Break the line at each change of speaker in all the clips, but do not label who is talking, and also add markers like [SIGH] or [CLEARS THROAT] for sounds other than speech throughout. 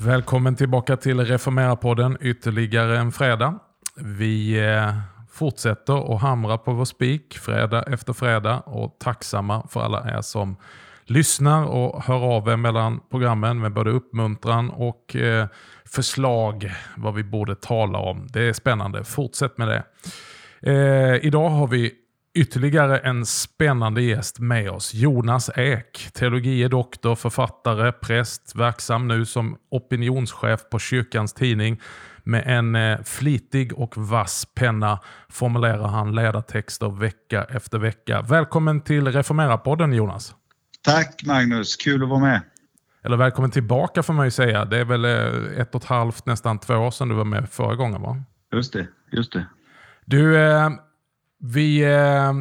Välkommen tillbaka till Reformera-podden ytterligare en fredag. Vi eh, fortsätter att hamra på vår spik fredag efter fredag och tacksamma för alla er som lyssnar och hör av er mellan programmen med både uppmuntran och eh, förslag vad vi borde tala om. Det är spännande. Fortsätt med det. Eh, idag har vi ytterligare en spännande gäst med oss. Jonas Ek, teologie doktor, författare, präst, verksam nu som opinionschef på kyrkans tidning. Med en eh, flitig och vass penna formulerar han ledartexter vecka efter vecka. Välkommen till Reformera-podden Jonas.
Tack Magnus, kul att vara med.
Eller välkommen tillbaka får man ju säga. Det är väl eh, ett och ett halvt, nästan två år sedan du var med förra gången va?
Just det, just det.
Du, eh, vi eh,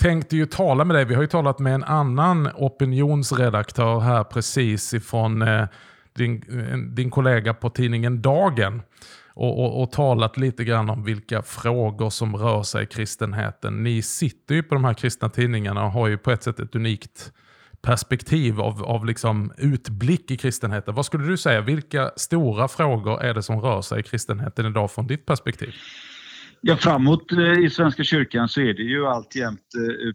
tänkte ju tala med dig. Vi har ju talat med en annan opinionsredaktör här precis ifrån eh, din, eh, din kollega på tidningen Dagen. Och, och, och, talat lite grann om vilka frågor som rör sig i kristenheten. Ni sitter ju på de här kristna tidningarna och har ju på ett sätt ett unikt perspektiv av, av liksom utblick i kristenheten. Vad skulle du säga, vilka stora frågor är det som rör sig i kristenheten idag från ditt perspektiv?
Ja, framåt eh, i Svenska kyrkan så är det ju alltjämt eh,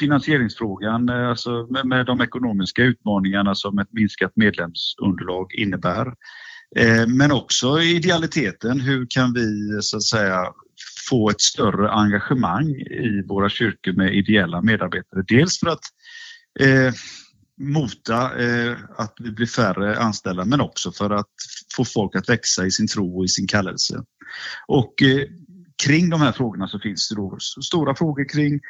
finansieringsfrågan, eh, alltså med, med de ekonomiska utmaningarna som ett minskat medlemsunderlag innebär. Men också idealiteten, hur kan vi så att säga få ett större engagemang i våra kyrkor med ideella medarbetare? Dels för att eh, mota eh, att vi blir färre anställda men också för att få folk att växa i sin tro och i sin kallelse. Och eh, kring de här frågorna så finns det då stora frågor kring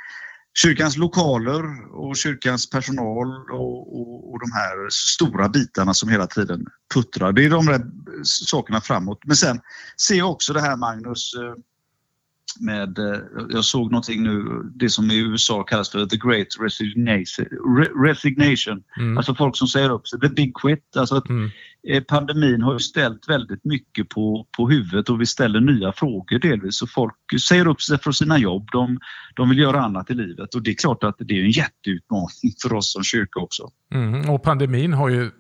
kyrkans lokaler och kyrkans personal och, och, och, de här stora bitarna som hela tiden puttrar. Det är de där sakerna framåt. Men sen ser jag också det här Magnus eh, med, eh, jag såg någonting nu, det som i USA kallas för the great resignation. resignation. Mm. Alltså folk som säger upp sig, the big quit. Alltså att mm. Eh, pandemin har ju ställt väldigt mycket på, på huvudet och vi ställer nya frågor delvis. Och folk säger upp sig från sina jobb, de, de vill göra annat i livet och det är klart att det är en jätteutmaning för oss som kyrka också.
Mm. Och pandemin har ju,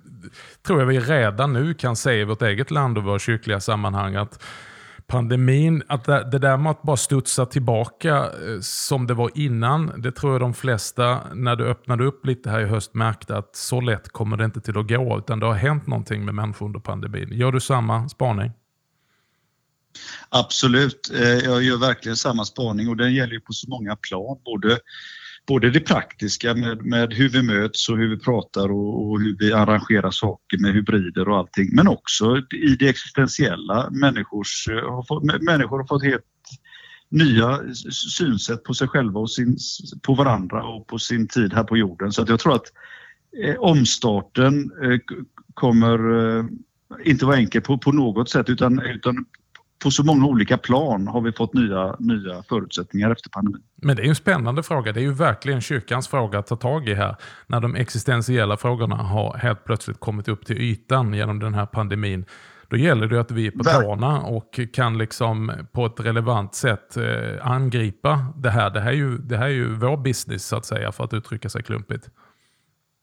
tror jag vi redan nu kan se i vårt eget land och våra kyrkliga sammanhang att pandemin, att det där med att bara studsa tillbaka eh, som det var innan, det tror jag de flesta, när du öppnade upp lite här i höst, märkte att så lätt kommer det inte till att gå, utan det har hänt någonting med människor under pandemin. Gör du samma spaning?
Absolut, eh, jag gör verkligen samma spaning och den gäller ju på så många plan, både både det praktiska med, med hur vi möts och hur vi pratar och, och, hur vi arrangerar saker med hybrider och allting, men också i det existentiella. Människors, eh, har fått, människor har fått helt nya synsätt på sig själva och sin, på varandra och på sin tid här på jorden. Så att jag tror att eh, omstarten eh, kommer eh, inte vara enkel på, på något sätt utan, utan på så många olika plan har vi fått nya, nya förutsättningar efter pandemin.
Men det är en spännande fråga. Det är ju verkligen kyrkans fråga att ta tag i här. När de existentiella frågorna har helt plötsligt kommit upp till ytan genom den här pandemin. Då gäller det att vi är på tårna och kan liksom på ett relevant sätt eh, angripa det här. Det här, är ju, det här är ju vår business så att säga, för att uttrycka sig klumpigt.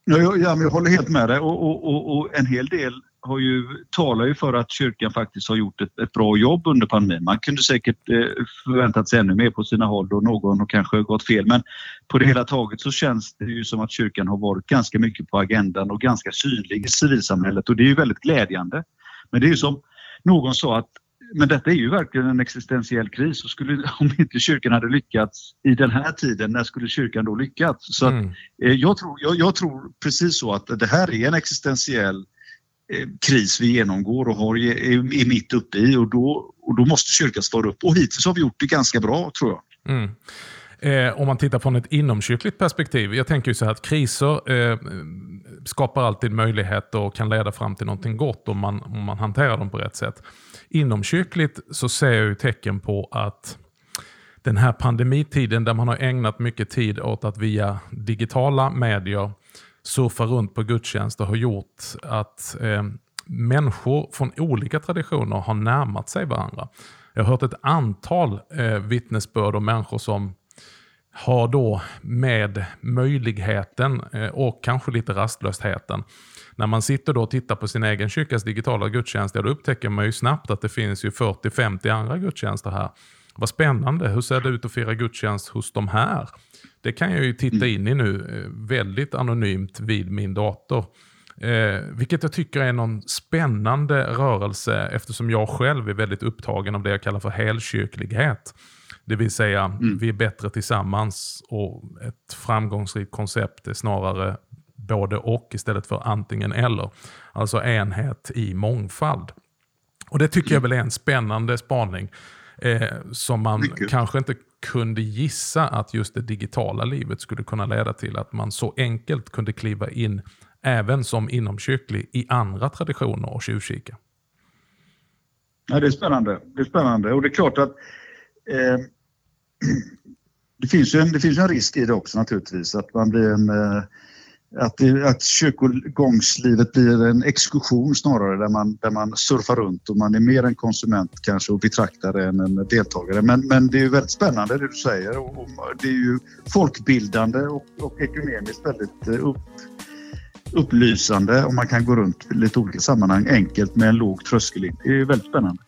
Ja, jag, jag håller helt med dig och, och, och, och en hel del har ju, talar ju för att kyrkan faktiskt har gjort ett, ett bra jobb under pandemin. Man kunde säkert eh, förväntat sig ännu mer på sina håll och någon har kanske gått fel men på det hela taget så känns det ju som att kyrkan har varit ganska mycket på agendan och ganska synlig i civilsamhället och det är ju väldigt glädjande. Men det är ju som någon sa att men detta är ju verkligen en existentiell kris och skulle, [LAUGHS] om inte kyrkan hade lyckats i den här tiden, när skulle kyrkan då lyckats? Så mm. att, eh, jag, tror, jag, jag, tror precis så att det här är en existentiell Eh, kris vi genomgår och har, är mitt uppe i och då, och då måste kyrkan svara upp. Och hittills har vi gjort det ganska bra tror jag.
Mm. Eh, om man tittar från ett inomkyrkligt perspektiv. Jag tänker ju så här att kriser eh, skapar alltid möjligheter och kan leda fram till någonting gott om man, om man hanterar dem på rätt sätt. Inomkyrkligt så ser jag ju tecken på att den här pandemitiden där man har ägnat mycket tid åt att via digitala medier surfa runt på gudstjänster har gjort att eh, människor från olika traditioner har närmat sig varandra. Jag har hört ett antal eh, vittnesbörd om människor som har då med möjligheten eh, och kanske lite rastlösheten. När man sitter då och tittar på sin egen kyrkas digitala gudstjänst, då upptäcker man ju snabbt att det finns ju 40-50 andra gudstjänster här. Vad spännande, hur ser det ut att fira gudstjänst hos de här? Det kan jag ju titta in i nu eh, väldigt anonymt vid min dator. Eh, vilket jag tycker är någon spännande rörelse eftersom jag själv är väldigt upptagen av det jag kallar för helkyrklighet. Det vill säga, mm. vi är bättre tillsammans och ett framgångsrikt koncept är snarare både och istället för antingen eller. Alltså enhet i mångfald. Och Det tycker jag väl är en spännande spaning eh, som man Mycket. kanske inte kunde gissa att just det digitala livet skulle kunna leda till. Att man så enkelt kunde kliva in även som inomkyrklig i andra traditioner och tjuvkika.
Ja, det är spännande. Det är spännande och det är klart att eh, [CLEARS THROAT] det, finns ju en, det finns en risk i det också naturligtvis att man blir en eh, att, det, att kyrkogångslivet blir en exkursion snarare där man, där man surfar runt och man är mer en konsument kanske och betraktare än en deltagare. Men, men det är ju väldigt spännande det du säger och, det är ju folkbildande och, och ekumeniskt väldigt eh, upp, upplysande och man kan gå runt i lite olika sammanhang enkelt med en låg tröskel in. Det är väldigt spännande.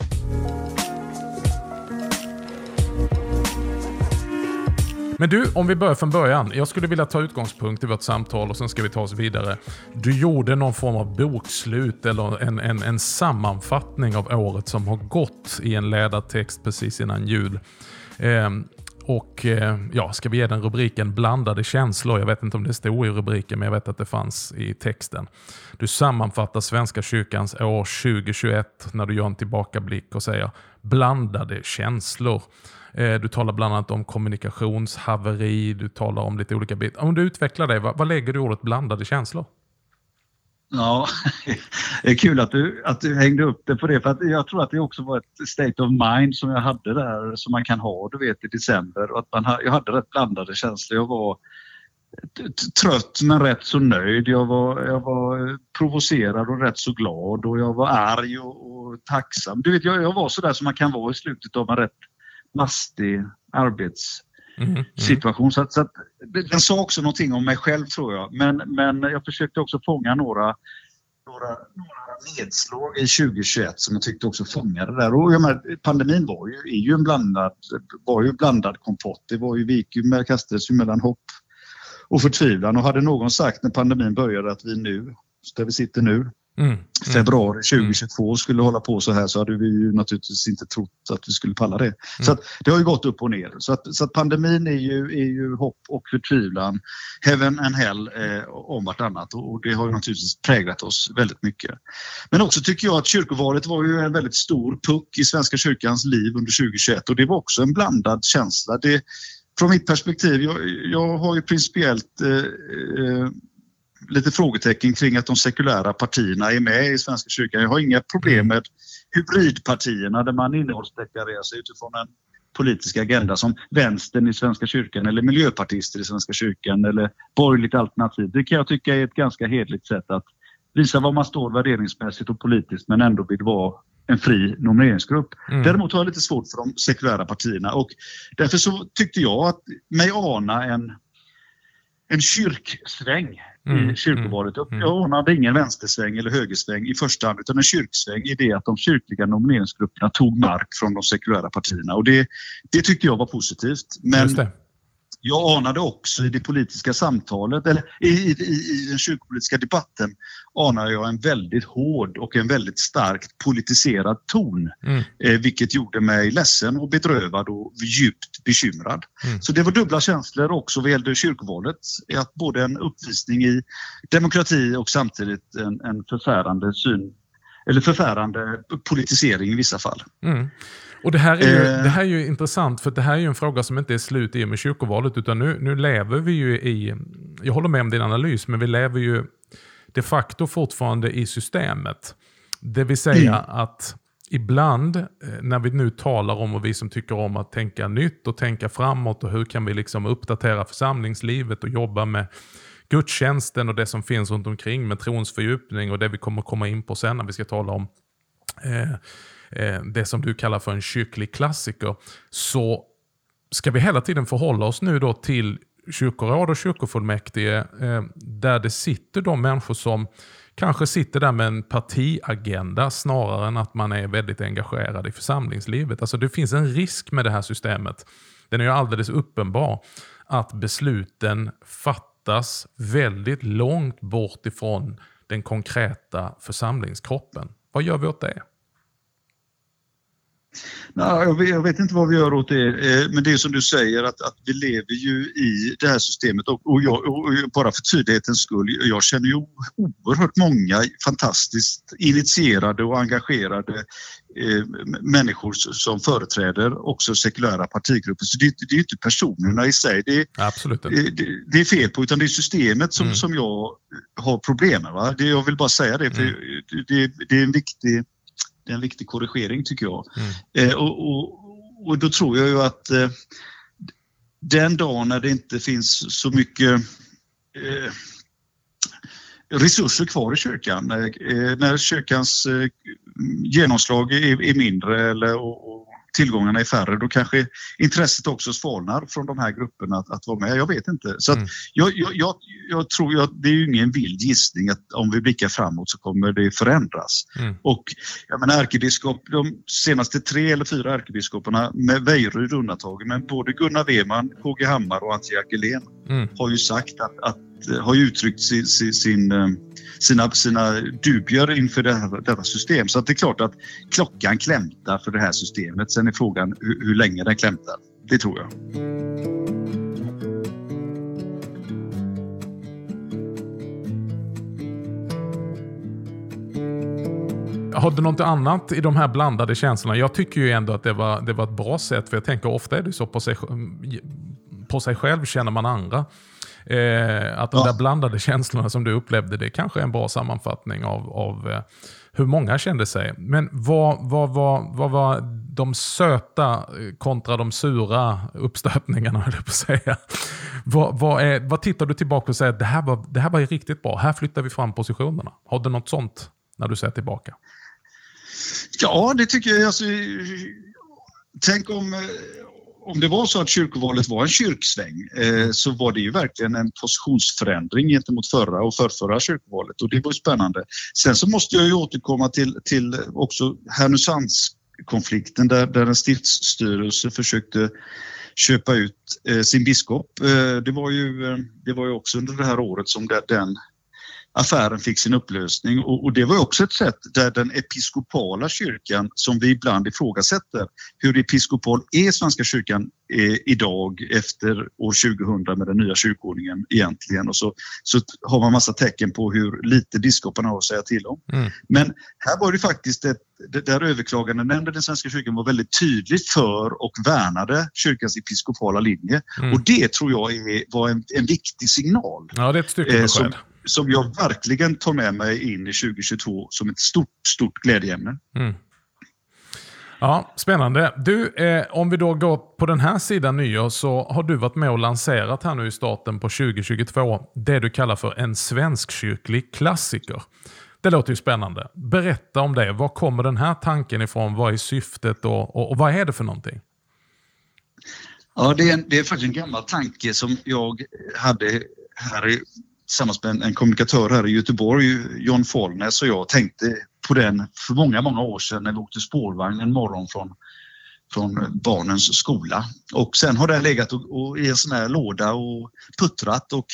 Men du, om vi börjar från början. Jag skulle vilja ta utgångspunkt i vårt samtal och sen ska vi ta oss vidare. Du gjorde någon form av bokslut eller en, en, en sammanfattning av året som har gått i en ledartext precis innan jul. Eh, och eh, ja, ska vi ge den rubriken blandade känslor? Jag vet inte om det stod i rubriken, men jag vet att det fanns i texten. Du sammanfattar Svenska kyrkans år 2021 när du gör en tillbakablick och säger blandade känslor. Eh, du talar bland annat om kommunikationshaveri, du talar om lite olika bitar. Om du utvecklar det, vad, lägger du ordet blandade känslor?
Ja, [LAUGHS] det är kul att du, att du hängde upp det på det för att jag tror att det också var ett state of mind som jag hade där som man kan ha du vet i december och att man, jag hade rätt blandade känslor. Jag var trött men rätt så nöjd. Jag var, jag var provocerad och rätt så glad och jag var arg och, och tacksam. Du vet, jag, jag var sådär som man kan vara i slutet av en rätt mastig arbetssituation. Mm, mm. Så, att, så att, den sa också någonting om mig själv tror jag. Men, men jag försökte också fånga några, några, några nedslag i 2021 som jag tyckte också fångade där. Och menar, pandemin var ju, är ju en blandad, var ju blandad kompott. Det var ju, vi gick ju, kastades ju mellan hopp och förtvivlan. Och hade någon sagt när pandemin började att vi nu, där vi sitter nu, Mm. mm. Februari 2022 mm. skulle hålla på så här så hade vi ju naturligtvis inte trott att vi skulle palla det. Mm. Så att, det har ju gått upp och ner. Så att, så att pandemin är ju, är ju hopp och förtvivlan, heaven and hell eh, om vartannat och, och det har ju naturligtvis präglat oss väldigt mycket. Men också tycker jag att kyrkovalet var ju en väldigt stor puck i Svenska kyrkans liv under 2021 och det var också en blandad känsla. Det, från mitt perspektiv, jag, jag har ju principiellt eh, eh, lite frågetecken kring att de sekulära partierna är med i Svenska kyrkan. Jag har inga problem med hybridpartierna där man innehållsdeklarerar sig utifrån en politisk agenda som vänstern i Svenska kyrkan eller miljöpartister i Svenska kyrkan eller borgerligt alternativ. Det kan jag tycka är ett ganska hedligt sätt att visa var man står värderingsmässigt och politiskt men ändå vill vara en fri nomineringsgrupp. Mm. Däremot har jag lite svårt för de sekulära partierna och därför så tyckte jag att mig ana en, en kyrksväng mm, i kyrkovalet. Mm, jag anade ingen vänstersväng eller högersväng i första hand utan en kyrksväng i det att de kyrkliga nomineringsgrupperna tog mark från de sekulära partierna och det, det tyckte jag var positivt. Men jag anade också i det politiska samtalet, eller i, i, i den kyrkopolitiska debatten, anade jag en väldigt hård och en väldigt starkt politiserad ton. Mm. Eh, vilket gjorde mig ledsen och bedrövad och djupt bekymrad. Mm. Så det var dubbla känslor också vad gällde kyrkovalet. Att både en uppvisning i demokrati och samtidigt en, en förfärande syn eller förfärande politisering i vissa fall. Mm.
Och det här, är ju, eh. det här är ju intressant, för det här är ju en fråga som inte är slut i och med kyrkovalet, utan nu, nu lever vi ju i, jag håller med om din analys, men vi lever ju de facto fortfarande i systemet. Det vill säga mm. att ibland eh, när vi nu talar om, och vi som tycker om att tänka nytt och tänka framåt och hur kan vi liksom uppdatera församlingslivet och jobba med gudstjänsten och det som finns runt omkring med trons fördjupning och det vi kommer komma in på sen när vi ska tala om eh, eh, Eh, det som du kallar för en kyrklig klassiker, så ska vi hela tiden förhålla oss nu då till kyrkoråd och kyrkofullmäktige eh, där det sitter de människor som kanske sitter där med en partiagenda snarare än att man är väldigt engagerad i församlingslivet. Alltså det finns en risk med det här systemet. Den är ju alldeles uppenbar att besluten fattas väldigt långt bort ifrån den konkreta församlingskroppen. Vad gör vi åt det?
Nej, jag, vet, jag, vet, inte vad vi gör åt det, eh, men det är som du säger att, att vi lever ju i det här systemet och, och, jag, och, bara för tydlighetens skull, jag känner ju oerhört många fantastiskt initierade och engagerade eh, människor som företräder också sekulära partigrupper. Så det, det är inte personerna i sig det,
Absolut.
Det, det är fel på, utan det är systemet som, mm. som jag har problem med. Va? Det, jag vill bara säga det, för mm. det, det är en viktig det är en viktig korrigering tycker jag. Mm. Eh, och, och, och, då tror jag ju att eh, den dagen när det inte finns så mycket eh, resurser kvar i kyrkan, eh, när kyrkans eh, genomslag är, är mindre eller, och tillgångarna är färre, då kanske intresset också svalnar från de här grupperna att, att vara med. Jag vet inte. Så mm. jag, jag, jag, jag, tror att det är ju ingen vild gissning att om vi blickar framåt så kommer det förändras. Mm. Och jag menar ärkebiskop, de senaste tre eller fyra ärkebiskoparna med Vejryd undantagen, men både Gunnar Weman, KG Hammar och Antje Jackelén mm. har ju sagt att, att har uttryckt sin, sin, sina, sina dubier inför det här, detta system. Så att det är klart att klockan klämtar för det här systemet. Sen är frågan hur, hur länge den klämtar. Det tror jag.
Har du något annat i de här blandade känslorna? Jag tycker ju ändå att det var, det var ett bra sätt, för jag tänker ofta är det så på sig, på sig själv känner man andra. Eh, att de ja. där blandade [LAUGHS] känslorna som du upplevde, det kanske är en bra sammanfattning av, av eh, hur många kände sig. Men vad, vad, vad, vad var de söta eh, kontra de sura uppstötningarna, [LAUGHS] höll jag på att säga. Vad, vad, är, vad tittar du tillbaka och säger det här, var, det här var riktigt bra, här flyttar vi fram positionerna? Har du något sånt när du ser tillbaka?
Ja, det tycker jag. Alltså, tänk om, eh, om det var så att kyrkovalet var en kyrksväng eh, så var det ju verkligen en positionsförändring gentemot förra och förrförra kyrkovalet och det var ju spännande. Sen så måste jag ju återkomma till, till också Härnösandskonflikten där, där en stiftsstyrelse försökte köpa ut eh, sin biskop. Eh, det, var ju, eh, det var ju också under det här året som det, den affären fick sin upplösning och, och, det var också ett sätt där den episkopala kyrkan, som vi ibland ifrågasätter, hur episkopal är Svenska kyrkan eh, idag efter år 2000 med den nya kyrkoordningen egentligen och så, så har man massa tecken på hur lite biskoparna har att säga till om. Mm. Men här var det faktiskt ett där överklagandenämnden i Svenska kyrkan var väldigt tydligt för och värnade kyrkans episkopala linje. Mm. Och det tror jag är, var en, en viktig signal.
Ja, det är ett stycke eh,
som, jag verkligen tar med mig in i 2022 som ett stort, stort glädjeämne. Mm.
Ja, Spännande. Du, eh, om vi då går på den här sidan nyår så har du varit med och lanserat här nu i starten på 2022 det du kallar för en svenskkyrklig klassiker. Det låter ju spännande. Berätta om det. Var kommer den här tanken ifrån? Vad är syftet och, och, och vad är det för någonting?
Ja, det är, en, det är faktiskt en gammal tanke som jag hade här i tillsammans med en, en kommunikatör här i Göteborg, John Follnäs och jag tänkte på den för många, många år sedan när vi åkte spårvagn en morgon från, från barnens skola. Och sen har den legat och, och i en sån här låda och puttrat och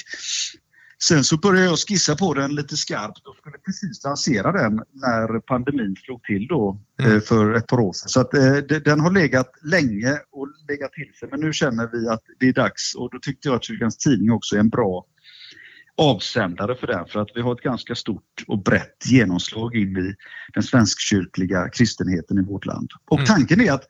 Sen så började jag skissa på den lite skarpt och skulle precis lansera den när pandemin slog till då mm. Eh, för ett par år sedan. Så att, eh, den har legat länge och legat till sig men nu känner vi att det är dags och då tyckte jag att Kyrkans Tidning också är en bra avsändare för det för att vi har ett ganska stort och brett genomslag in i den svenskkyrkliga kristenheten i vårt land. Och mm. tanken är att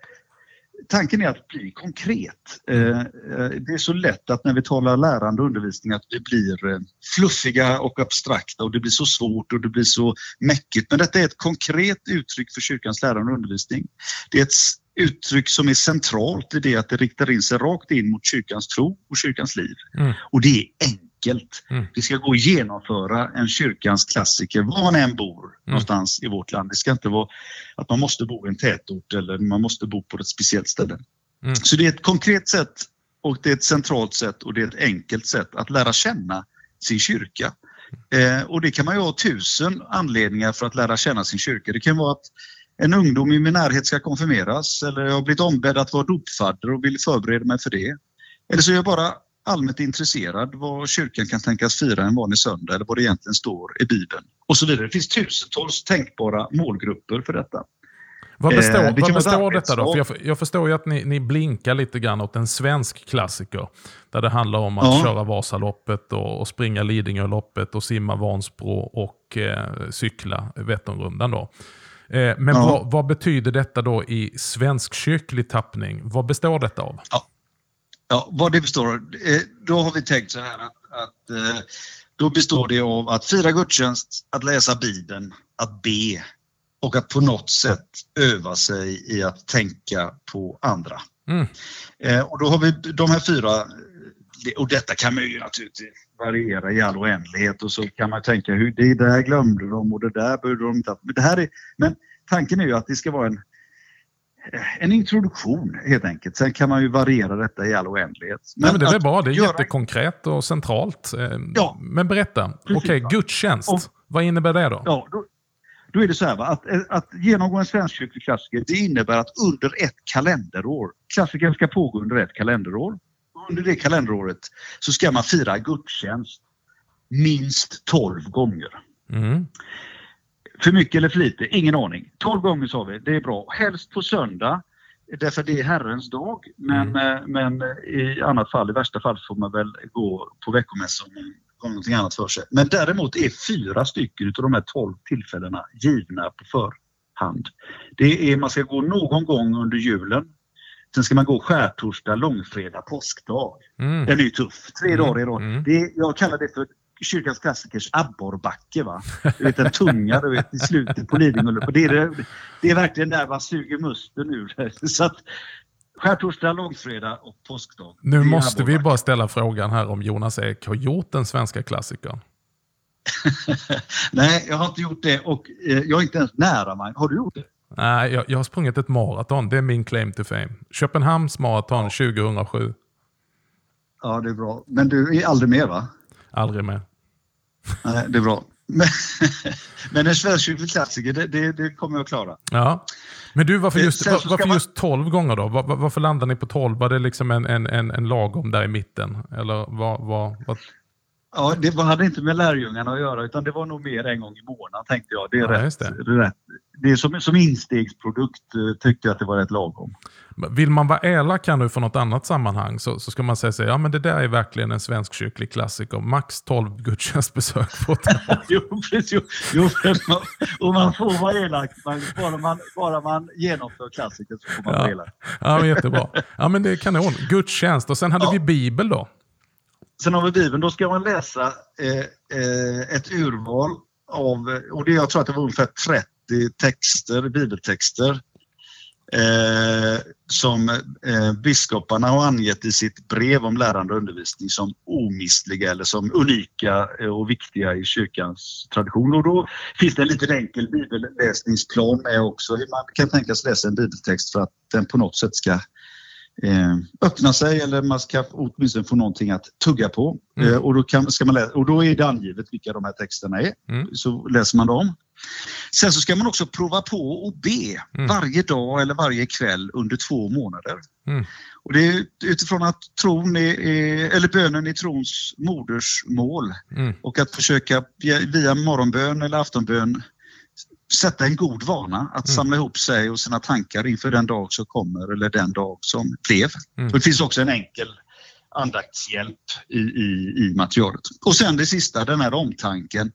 Tanken är att bli konkret. Eh, eh, det är så lätt att när vi talar lärande och undervisning att vi blir eh, fluffiga och abstrakta och det blir så svårt och det blir så mäckigt. Men detta är ett konkret uttryck för kyrkans lärande och undervisning. Det är ett uttryck som är centralt i det att det riktar in sig rakt in mot kyrkans tro och kyrkans liv. Mm. Och det är enkelt enkelt. Mm. Det ska gå att genomföra en kyrkans klassiker var man än bor mm. någonstans i vårt land. Det ska inte vara att man måste bo i en tätort eller man måste bo på ett speciellt ställe. Mm. Så det är ett konkret sätt och det är ett centralt sätt och det är ett enkelt sätt att lära känna sin kyrka. Eh, och det kan man ju ha tusen anledningar för att lära känna sin kyrka. Det kan vara att en ungdom i min närhet ska konfirmeras eller jag har blivit ombedd att vara dopfadder och vill förbereda mig för det. Eller så är jag bara allmänt intresserad vad kyrkan kan tänkas fira en vanlig söndag eller vad det egentligen står i Bibeln. Och så vidare. Det finns tusentals tänkbara målgrupper för detta.
Vad består, eh, vad består detta då? För jag, jag, förstår ju att ni, ni, blinkar lite grann åt en svensk klassiker. Där det handlar om att ja. köra Vasaloppet och, och springa Lidingöloppet och simma Vansbro och eh, cykla Vätternrundan. Då. Eh, men ja. vad, vad, betyder detta då i svensk kyrklig tappning? Vad består detta av?
Ja, ja vad det består av? Eh, då har vi tänkt så här att, att eh, då består det av att fira gudstjänst, att läsa Bibeln, att be och att på något sätt öva sig i att tänka på andra. Mm. Eh, och då har vi de här fyra, och detta kan man ju naturligtvis variera i all oändlighet och så kan man tänka hur det där glömde de och det där borde de inte men, det här är, men tanken är ju att det ska vara en, en introduktion helt enkelt. Sen kan man ju variera detta i all oändlighet.
Men, Nej, men det är väl bra, det är göra... jättekonkret och centralt. Eh, ja, men berätta, okej, okay, gudstjänst, och, vad innebär det då?
Ja, då, då är det så här, va? Att, att genomgå en svenskkyrklig klassiker det innebär att under ett kalenderår, klassikern ska pågå under ett kalenderår. Under det kalenderåret så ska man fira gudstjänst minst 12 gånger. Mm. För mycket eller för lite? Ingen aning. 12 gånger sa vi, det är bra. Helst på söndag därför det är Herrens dag. Men, mm. Eh, men i annat fall, i värsta fall får man väl gå på veckomässan har någonting annat för sig. Men däremot är fyra stycken av de här 12 tillfällena givna på förhand. Det är, man ska gå någon gång under julen. Sen ska man gå skärtorsdag, långfredag, påskdag. Mm. Den är ju tuff. Tre mm. dagar i rad. Mm. Det, jag kallar det för kyrkans klassikers abborrbacke. Va? Du vet den tunga du vet, i slutet på Lidingö. Det, är det är verkligen där man suger musten ur det. [LAUGHS] Så att, Skärtorsdag, långfredag och påskdag.
Nu måste vi bara ställa frågan här om Jonas Ek har gjort den svenska klassikern. [LAUGHS]
Nej, jag har inte gjort det och eh, jag är inte ens nära mig. Har du gjort det?
Nej, jag, jag har sprungit ett maraton. Det är min claim to fame. Köpenhamns maraton ja. 2007.
Ja, det är bra. Men du är aldrig med va?
Aldrig med.
Nej, det är bra. Men, [LAUGHS] men en svensk klassiker, det, det, det, kommer jag att klara.
Ja. Men du, varför just, var, varför man... just 12 gånger då? Var, varför landar ni på 12? Var det liksom en, en, en, en lagom där i mitten? Eller vad, vad, vad...
Ja, det hade inte med lärjungarna att göra utan det var nog mer en gång i månaden tänkte jag. Det är, ja, rätt, det. det är rätt det är som, som instegsprodukt eh, tyckte jag att det var rätt lagom.
Vill man vara elak här nu för något annat sammanhang så, så ska man säga så ja men det där är verkligen en svensk kyrklig klassiker. Max 12 gudstjänstbesök på ett [LAUGHS]
jo, precis. Jo, och man får vara elak. Man, bara, man, bara man genomför klassiker så får man ja. vara elak.
Ja, men jättebra. Ja, men det är kanon. Gudstjänst och sen hade ja. vi Bibel då.
Sen har vi Bibeln. Då ska man läsa eh, eh, ett urval av, och det, jag tror att det var ungefär 30 texter, bibeltexter eh, som eh, biskoparna har angett i sitt brev om lärande och undervisning som omistliga eller som unika och viktiga i kyrkans tradition. Och då finns det en liten enkel bibelläsningsplan med också hur man kan tänkas läsa en bibeltext för att den på något sätt ska eh, öppna sig eller man ska åtminstone få någonting att tugga på. Mm. Eh, och, då kan, ska man läsa, och då är det angivet vilka de här texterna är. Mm. Så läser man dem. Sen så ska man också prova på att be mm. varje dag eller varje kväll under två månader. Mm. Och det är utifrån att tron är, eller bönen är trons modersmål mm. och att försöka via morgonbön eller aftonbön sätta en god vana att mm. samla ihop sig och sina tankar inför den dag som kommer eller den dag som blev. Mm. det finns också en enkel andaktshjälp i, i, i materialet. Och sen det sista, den här omtanken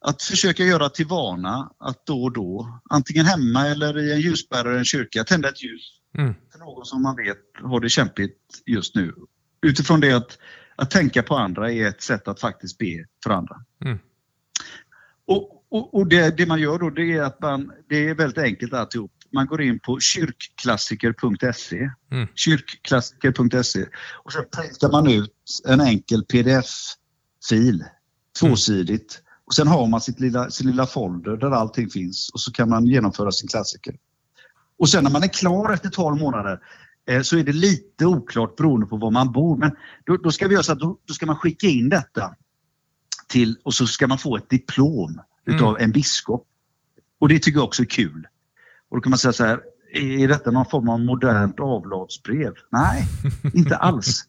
att försöka göra till vana att då och då, antingen hemma eller i en ljusbärare i en kyrka, tända ett ljus mm. för någon som man vet har det kämpigt just nu. Utifrån det att, att tänka på andra är ett sätt att faktiskt be för andra. Mm. Och, och, och det, det, man gör då det är att man, det är väldigt enkelt alltihop. Man går in på kyrkklassiker.se mm. kyrkklassiker.se och så printar man ut en enkel pdf fil, tvåsidigt. Och sen har man sitt lilla, sin lilla folder där allting finns och så kan man genomföra sin klassiker. Och sen när man är klar efter 12 månader eh, så är det lite oklart beroende på var man bor. Men då, då ska vi göra så att då, då, ska man skicka in detta till och så ska man få ett diplom mm. utav en biskop. Och det tycker jag också är kul. Och då kan man säga så här, är detta någon form av modernt avlatsbrev? Nej, [LAUGHS] inte alls.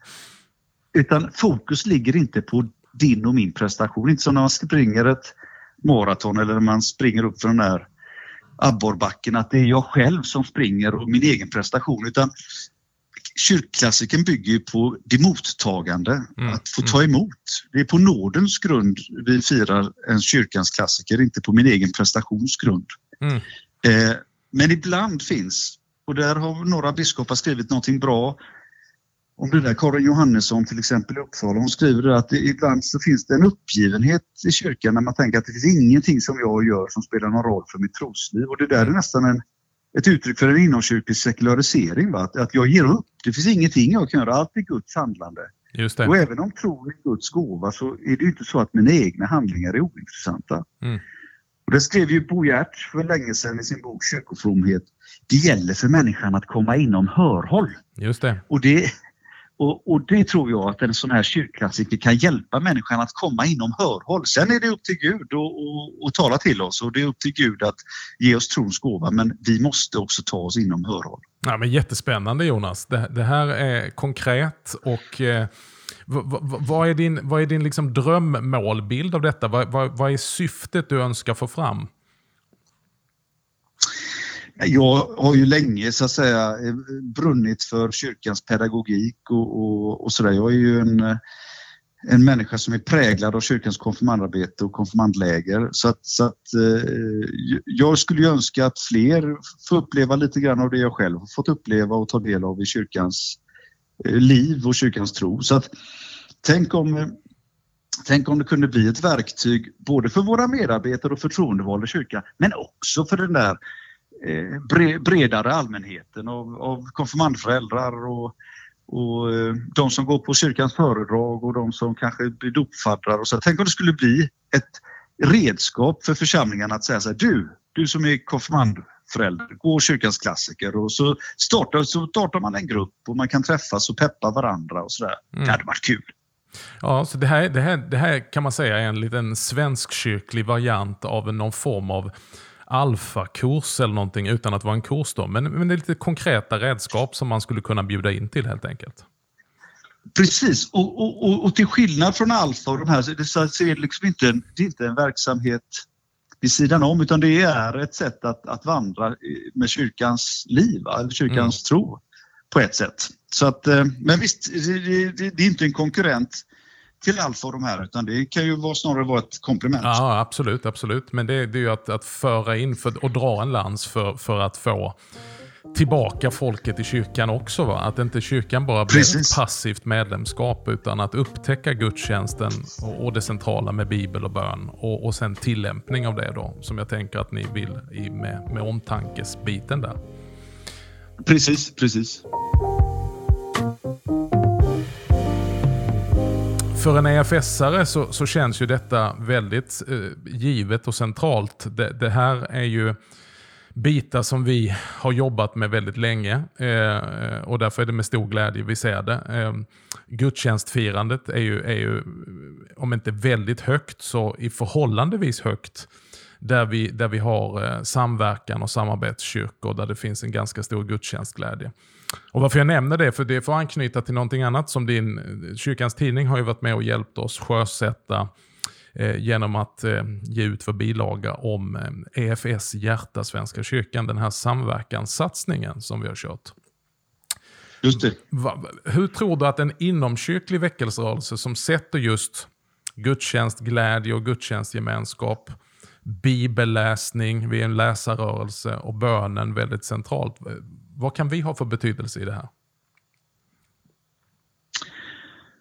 Utan fokus ligger inte på din och min prestation. Inte som när man springer ett maraton eller när man springer upp för den där abborrbacken att det är jag själv som springer och min egen prestation utan kyrkklassikern bygger ju på det mottagande, mm. att få ta mm. emot. Det är på nådens grund vi firar en kyrkans klassiker, inte på min egen prestations grund. Mm. Eh, men ibland finns, och där har några biskopar skrivit någonting bra, om det där Karin Johannesson till exempel i Uppsala, hon skriver att det, ibland så finns det en uppgivenhet i kyrkan när man tänker att det finns ingenting som jag gör som spelar någon roll för mitt trosliv och det där är nästan en, ett uttryck för en inomkyrklig sekularisering. Va? Att, att jag ger upp. Det finns ingenting jag kan göra, allt är Guds handlande.
Just det.
Och även om tron är Guds gåva så är det inte så att mina egna handlingar är ointressanta. Mm. Och det skrev ju Bo Hjert för länge sedan i sin bok Kyrkofromhet. Det gäller för människan att komma inom hörhåll.
Just det.
Och det, och, och, det tror jag att en sån här kyrkklassiker kan hjälpa människan att komma inom hörhåll. Sen är det upp till Gud att tala till oss och det är upp till Gud att ge oss trons gåva men vi måste också ta oss inom hörhåll.
Ja, men jättespännande Jonas. Det, det här är konkret och eh, vad är din, vad är din liksom drömmålbild av detta? Vad, vad, vad är syftet du önskar få fram?
Jag har ju länge så att säga eh, brunnit för kyrkans pedagogik och, och, och sådär. Jag är ju en, eh, en människa som är präglad av kyrkans konfirmandarbete och konfirmandläger. Så att, så att eh, jag skulle ju önska att fler får uppleva lite grann av det jag själv har fått uppleva och ta del av i kyrkans liv och kyrkans tro. Så att, tänk om Tänk om det kunde bli ett verktyg både för våra medarbetare och förtroendevalda i kyrkan, men också för den där Eh, bredare allmänheten av, av konfirmandföräldrar och, och eh, de som går på kyrkans föredrag och de som kanske blir dopfaddrar. Och så. Tänk om det skulle bli ett redskap för församlingarna att säga så här, du, du som är konfirmandförälder, gå kyrkans klassiker och så startar, så startar man en grupp och man kan träffas och peppa varandra och sådär. Mm. Det hade varit kul.
Ja, så det här, det, här, det här kan man säga är en liten svenskkyrklig variant av någon form av alfakurs eller någonting utan att vara en kurs. Då. Men, men det är lite konkreta redskap som man skulle kunna bjuda in till helt enkelt.
Precis, och, och, och, och till skillnad från alfa och de här så är det, liksom inte, en, det är inte en verksamhet vid sidan om utan det är ett sätt att, att vandra med kyrkans liv, eller kyrkans mm. tro på ett sätt. Så att, eh, men visst, det, det, det är inte en konkurrent till Alfa och de här, utan det kan ju vara, snarare vara ett komplement.
Ja, absolut. absolut. Men det, det är ju att, att föra in för, och dra en lans för, för att få tillbaka folket i kyrkan också. Va? Att inte kyrkan bara blir ett passivt medlemskap utan att upptäcka gudstjänsten och, och det centrala med bibel och bön och, och sen tillämpning av det då som jag tänker att ni vill i, med, med omtankesbiten där.
Precis, precis
för en EFS-are så, så, känns ju detta väldigt eh, givet och centralt. Det, det, här är ju bitar som vi har jobbat med väldigt länge eh, och därför är det med stor glädje vi ser det. Eh, gudstjänstfirandet är ju, är ju, om inte väldigt högt, så i förhållandevis högt där vi, där vi har eh, samverkan och samarbetskyrkor där det finns en ganska stor gudstjänstglädje. Och Varför jag nämner det, för det får anknyta till någonting annat som din Kyrkans Tidning har ju varit med och hjälpt oss sjösätta eh, genom att eh, ge ut för bilaga om eh, EFS Hjärta Svenska kyrkan, den här samverkanssatsningen som vi har kört.
Just det.
Va, hur tror du att en inomkyrklig väckelserörelse som sätter just gudstjänstglädje och gudstjänstgemenskap, bibelläsning, vi är en läsarrörelse och bönen väldigt centralt. Vad kan vi ha för betydelse i det här?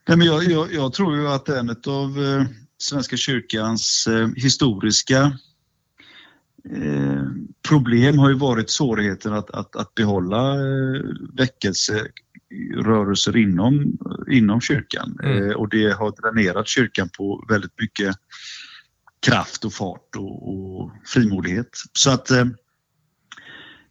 Nej, men jag, jag, jag tror ju att en av eh, Svenska kyrkans eh, historiska eh, problem har ju varit svårigheten att, att, att behålla eh, väckelse rörelser inom, inom kyrkan
Mm.
eh, och det har dränerat kyrkan på väldigt mycket kraft och fart och, och frimodighet. Så att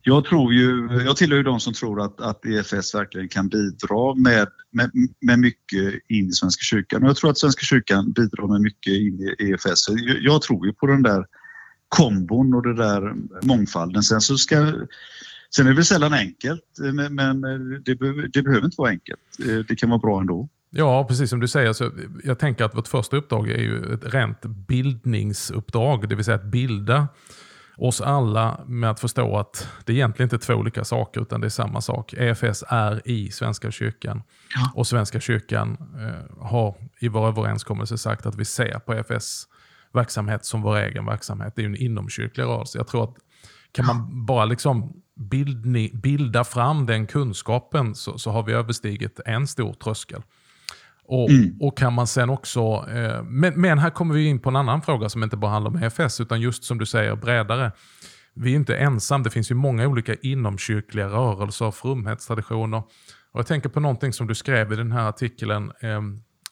jag tror ju, jag tillhör ju de som tror att, att EFS verkligen kan bidra med, med, med mycket in i Svenska kyrkan. Och jag tror att Svenska kyrkan bidrar med mycket in i EFS. Så Jag, jag tror ju på den där kombon och den där mångfalden. Sen så ska Sen är det väl sällan enkelt, men, men det, behöver, det behöver inte vara enkelt. Det kan vara bra ändå.
Ja, precis som du säger. Så jag tänker att vårt första uppdrag är ju ett rent bildningsuppdrag. Det vill säga att bilda oss alla med att förstå att det egentligen inte är två olika saker utan det är samma sak. EFS är i Svenska kyrkan.
Ja.
Och Svenska kyrkan eh, har i vår överenskommelse sagt att vi ser på EFS verksamhet som vår egen verksamhet. Det är ju en inomkyrklig rörelse. Jag tror att kan man bara liksom bildni, bilda fram den kunskapen så, så har vi överstigit en stor tröskel. Och,
Mm.
och kan man sen också, eh, men, men här kommer vi in på en annan fråga som inte bara handlar om EFS utan just som du säger bredare. Vi är inte ensam, det finns ju många olika inomkyrkliga rörelser och fromhetstraditioner. Och jag tänker på någonting som du skrev i den här artikeln eh,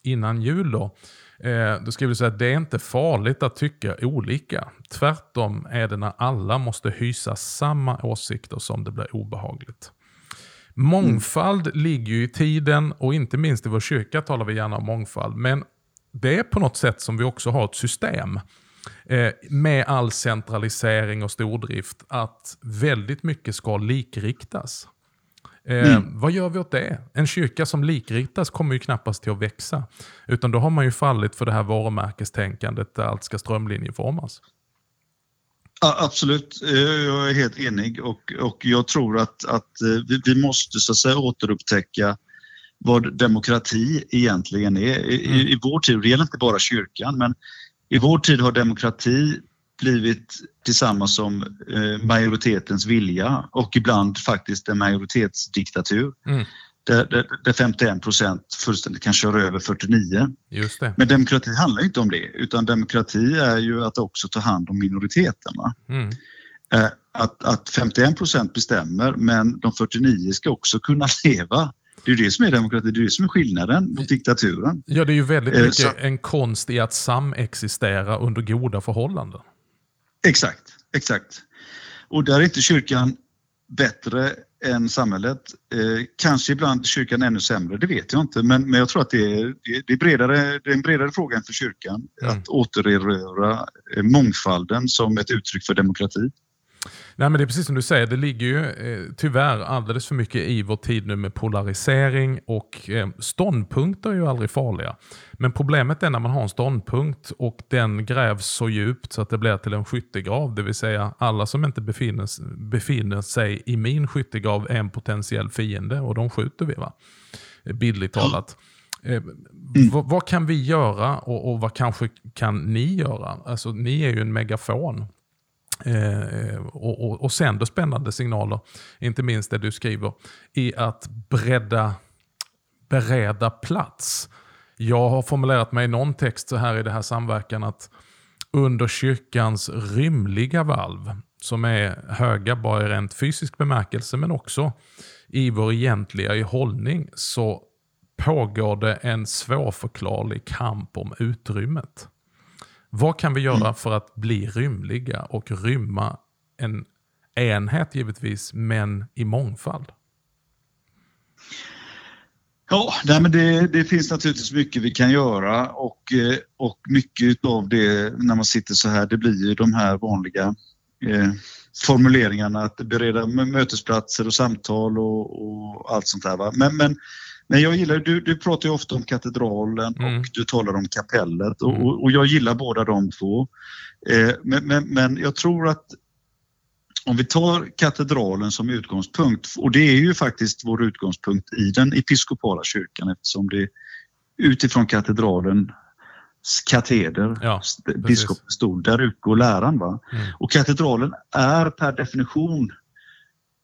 innan jul. Då. Eh, du skriver så här, det är inte farligt att tycka olika. Tvärtom är det när alla måste hysa samma åsikter som det blir obehagligt. Mångfald ligger ju i tiden och inte minst i vår kyrka talar vi gärna om mångfald. Men det är på något sätt som vi också har ett system eh, med all centralisering och stordrift att väldigt mycket ska likriktas. Eh, Vad gör vi åt det? En kyrka som likriktas kommer ju knappast till att växa. Utan då har man ju fallit för det här varumärkestänkandet där allt ska strömlinjeformas.
Ja, absolut, Eh, jag är helt enig och, och jag tror att, att eh, vi, vi måste så att säga återupptäcka vad demokrati egentligen är. I, i, I vår tid, det gäller inte bara kyrkan, men i vår tid har demokrati blivit tillsammans som eh, majoritetens vilja och ibland faktiskt en majoritetsdiktatur.
Mm.
Där, där, där 51 procent fullständigt kan köra över 49.
Just det.
Men demokrati handlar inte om det, utan demokrati är ju att också ta hand om minoriteterna.
Mm.
Eh, Att, att 51 procent bestämmer, men de 49 ska också kunna [LAUGHS] leva. Det är ju det som är demokrati, det är det som är skillnaden mot diktaturen.
Ja, det är ju väldigt
Eh,
mycket
så-
en konst i att samexistera under goda förhållanden.
Exakt, exakt. Och där är inte kyrkan bättre än samhället. Eh, kanske ibland kyrkan ännu sämre, det vet jag inte. Men, men jag tror att det är, det, är bredare, det är en bredare fråga än för kyrkan.
Mm.
Att återerövra eh, mångfalden som ett uttryck för demokrati.
Nej, men det är precis som du säger, det ligger ju eh, tyvärr alldeles för mycket i vår tid nu med polarisering och eh, ståndpunkter är ju aldrig farliga. Men problemet är när man har en ståndpunkt och den grävs så djupt så att det blir till en skyttegrav. Det vill säga alla som inte befinner, befinner sig i min skyttegrav är en potentiell fiende och de skjuter vi va? Bildligt talat. Eh, vad, vad kan vi göra och, och vad kanske kan ni göra? Alltså, ni är ju en megafon eh, och, och, och sänder spännande signaler. Inte minst det du skriver i att bredda, bereda plats. Jag har formulerat mig i någon text så här i det här samverkan att under kyrkans rymliga valv, som är höga bara i rent fysisk bemärkelse men också i vår egentliga i hållning, så pågår det en svårförklarlig kamp om utrymmet. Vad kan vi göra för att bli rymliga och rymma en enhet givetvis, men i mångfald?
Ja, nej, men det, det finns naturligtvis mycket vi kan göra och, eh, och mycket av det när man sitter så här, det blir ju de här vanliga eh, formuleringarna att bereda mötesplatser och samtal och, och allt sånt där. Va? Men, men, men jag gillar, du, du pratar ju ofta om katedralen
Mm.
och du talar om kapellet och,
Mm.
och, jag gillar båda de två. Eh, men, men, men jag tror att om vi tar katedralen som utgångspunkt, och det är ju faktiskt vår utgångspunkt i den episkopala kyrkan eftersom det utifrån katedralens kateder,
Ja,
st- biskopens stol, där utgår läran. Va?
Mm.
Och katedralen är per definition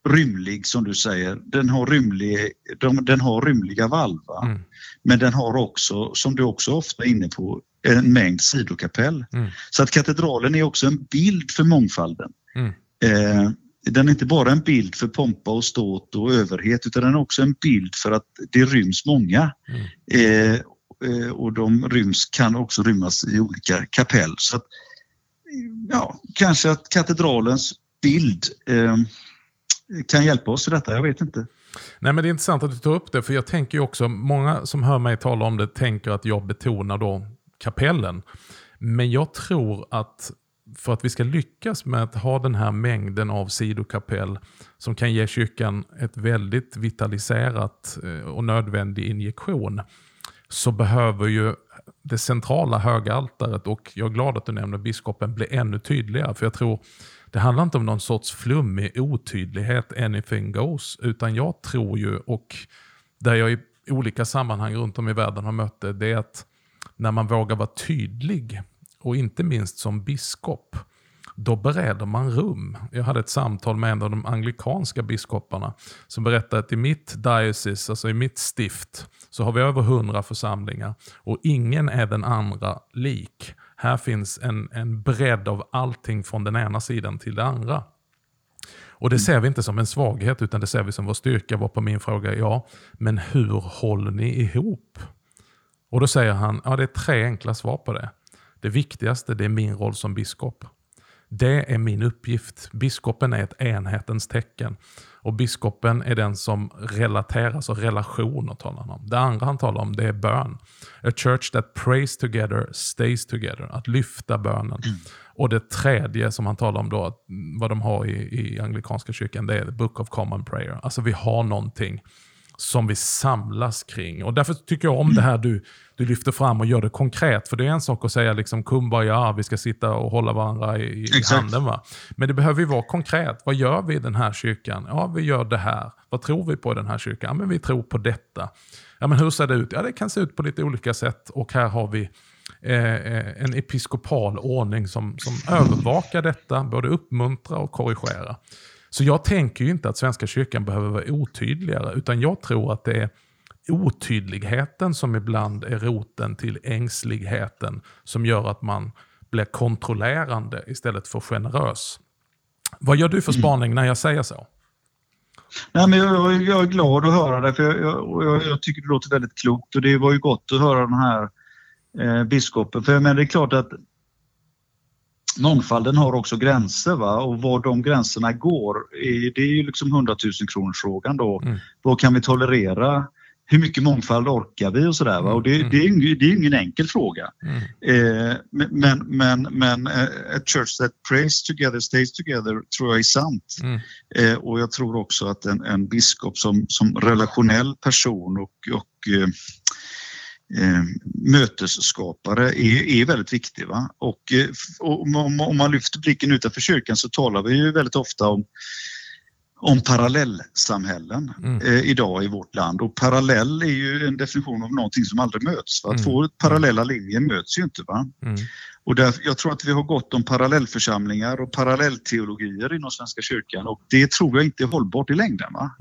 rymlig som du säger. Den har, rymlig, de, den har rymliga valv. Va?
Mm.
Men den har också, som du också ofta är inne på, en mängd sidokapell.
Mm.
Så att katedralen är också en bild för mångfalden.
Mm.
Eh, den är inte bara en bild för pompa och ståt och överhet utan den är också en bild för att det ryms många. Mm. Eh, eh, och de ryms, kan också rymmas i olika kapell. Så att, ja, kanske att katedralens bild eh, kan hjälpa oss i detta, jag vet inte.
Nej, men Det är intressant att du tar upp det, för jag tänker ju också, många som hör mig tala om det tänker att jag betonar då kapellen. Men jag tror att för att vi ska lyckas med att ha den här mängden av sidokapell som kan ge kyrkan ett väldigt vitaliserat eh, och nödvändig injektion så behöver ju det centrala högaltaret och jag är glad att du nämner biskopen bli ännu tydligare. För jag tror det handlar inte om någon sorts flummig otydlighet, anything goes. Utan jag tror ju, och där jag i olika sammanhang runt om i världen har mött det, det är att när man vågar vara tydlig och inte minst som biskop, då bereder man rum. Jag hade ett samtal med en av de anglikanska biskoparna som berättade att i mitt diocese, alltså i mitt stift, så har vi över hundra församlingar och ingen är den andra lik. Här finns en, en bredd av allting från den ena sidan till den andra. Och Det ser vi inte som en svaghet utan det ser vi som vår styrka. Var på min fråga ja, men hur håller ni ihop? Och Då säger han, ja det är tre enkla svar på det. Det viktigaste det är min roll som biskop. Det är min uppgift. Biskopen är ett enhetens tecken. Och biskopen är den som relateras och relationer talar han om. Det andra han talar om det är bön. A church that prays together stays together. Att lyfta bönen. Mm. Och det tredje som han talar om då, vad de har i, i anglikanska kyrkan, det är the book of common prayer. Alltså vi har någonting som vi samlas kring. Och Därför tycker jag om det här du, du lyfter fram och gör det konkret. För det är en sak att säga liksom kumbaya, vi ska sitta och hålla varandra i, i handen. Va? Men det behöver ju vara konkret. Vad gör vi i den här kyrkan? Ja, vi gör det här. Vad tror vi på i den här kyrkan? Ja, men vi tror på detta. Ja, men hur ser det ut? Ja, det kan se ut på lite olika sätt. Och här har vi eh, eh en episkopal ordning som, som övervakar detta, både uppmuntra och korrigera. Så jag tänker ju inte att Svenska kyrkan behöver vara otydligare, utan jag tror att det är otydligheten som ibland är roten till ängsligheten som gör att man blir kontrollerande istället för generös. Vad gör du för spaning när jag säger så?
Nej, men jag, jag är glad att höra det, för jag, jag, jag, tycker det låter väldigt klokt och det var ju gott att höra den här eh, biskopen. För men det är klart att mångfalden har också gränser va? och var de gränserna går, det är ju liksom 100 000 kronors frågan då. Mm. Vad kan vi tolerera? Hur mycket mångfald orkar vi och sådär va? Och det, mm. det, är, ingen, det är ingen enkel fråga. Mm. Eh, men, men, men uh, a church that prays together stays together tror jag är sant. Mm. Eh, och jag tror också att en, en biskop som, som relationell person och, och eh, eh, mötesskapare är, är väldigt viktig. Va? Och, eh, och om, om, man lyfter blicken utanför kyrkan så talar vi ju väldigt ofta om om parallellsamhällen mm. eh, idag i vårt land. Och parallell är ju en definition av någonting som aldrig möts. För att mm. två parallella linjer möts ju inte. Va? Mm. Och där, jag tror att vi har gott om parallellförsamlingar och parallellteologier inom Svenska kyrkan och det tror jag inte är hållbart i längden. Va?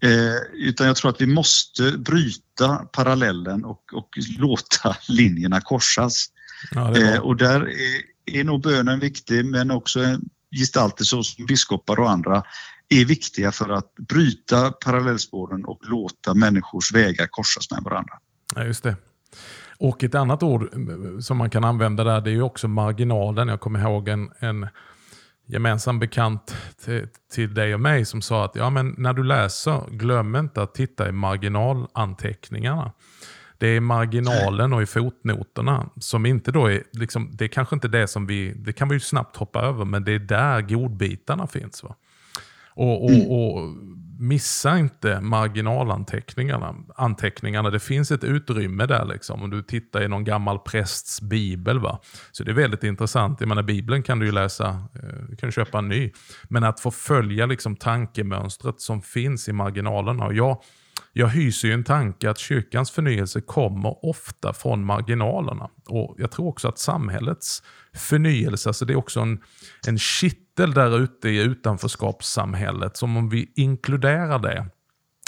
Eh, utan jag tror att vi måste bryta parallellen och, och låta [LAUGHS] linjerna korsas. Ja, eh, och där är, är nog bönen viktig men också gestalter som biskopar och andra är viktiga för att bryta parallellspåren och låta människors vägar korsas med varandra.
Ja, just det. Och ett annat ord som man kan använda där det är ju också marginalen. Jag kommer ihåg en, en gemensam bekant till, till dig och mig som sa att ja, men när du läser, glöm inte att titta i marginalanteckningarna. Det är marginalen och i fotnoterna som inte då är, liksom, det är kanske inte det som vi, det kan vi ju snabbt hoppa över, men det är där godbitarna finns. Va? Och, och, och missa inte marginalanteckningarna. Anteckningarna. Det finns ett utrymme där. Liksom. Om du tittar i någon gammal prästs bibel. Va? Så det är väldigt intressant. Jag menar, Bibeln kan du ju läsa, eh, du kan köpa en ny. Men att få följa liksom, tankemönstret som finns i marginalerna. Och jag, jag hyser ju en tanke att kyrkans förnyelse kommer ofta från marginalerna. Och Jag tror också att samhällets förnyelse, alltså det är också en, en kittel där ute i utanförskapssamhället. Som om vi inkluderar det,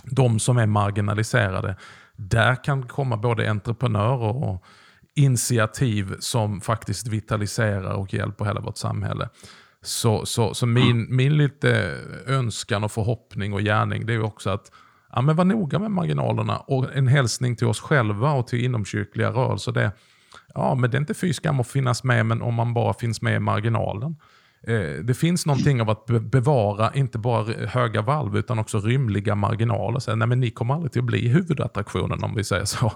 de som är marginaliserade, där kan komma både entreprenörer och initiativ som faktiskt vitaliserar och hjälper hela vårt samhälle. Så, så, så min, min lite önskan och förhoppning och gärning det är också att ja, men var noga med marginalerna. Och en hälsning till oss själva och till inomkyrkliga rörelser. Det, ja, men det är inte fy skam att finnas med, men om man bara finns med i marginalen. Eh, det finns någonting av att bevara inte bara höga valv utan också rymliga marginaler. Så, nej, men ni kommer aldrig till att bli huvudattraktionen om vi säger så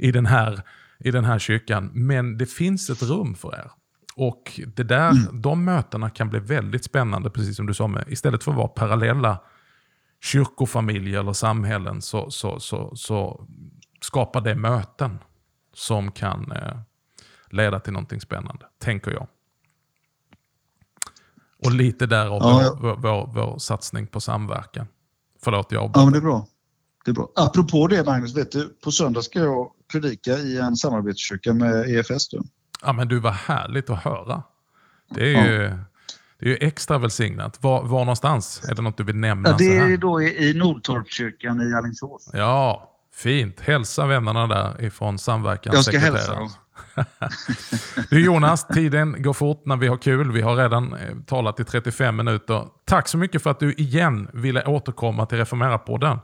i den här, i den här kyrkan. Men det finns ett rum för er. Och det där, mm. de mötena kan bli väldigt spännande, precis som du sa. Med, istället för att vara parallella kyrkofamiljer eller samhällen så, så, så, så skapar det möten som kan eh, leda till någonting spännande, tänker jag. Och lite därav ja. Vår, vår, vår, satsning på samverkan. Förlåt, jag
Ja, men det är bra. Det är bra. Apropå det Magnus, vet du, på söndag ska jag predika i en samarbetskyrka med EFS. Då.
Ja, men du, var härligt att höra. Det är ju, det är ju extra välsignat. Var, var någonstans? Är det något du vill nämna?
Ja, det är då i Nordtorpskyrkan i Alingsås.
Ja, fint. Hälsa vännerna där ifrån samverkan.
Jag ska hälsa dem. [LAUGHS]
du Jonas, tiden går fort när vi har kul. Vi har redan eh, talat i 35 minuter. Tack så mycket för att du igen ville återkomma till Reformera-podden.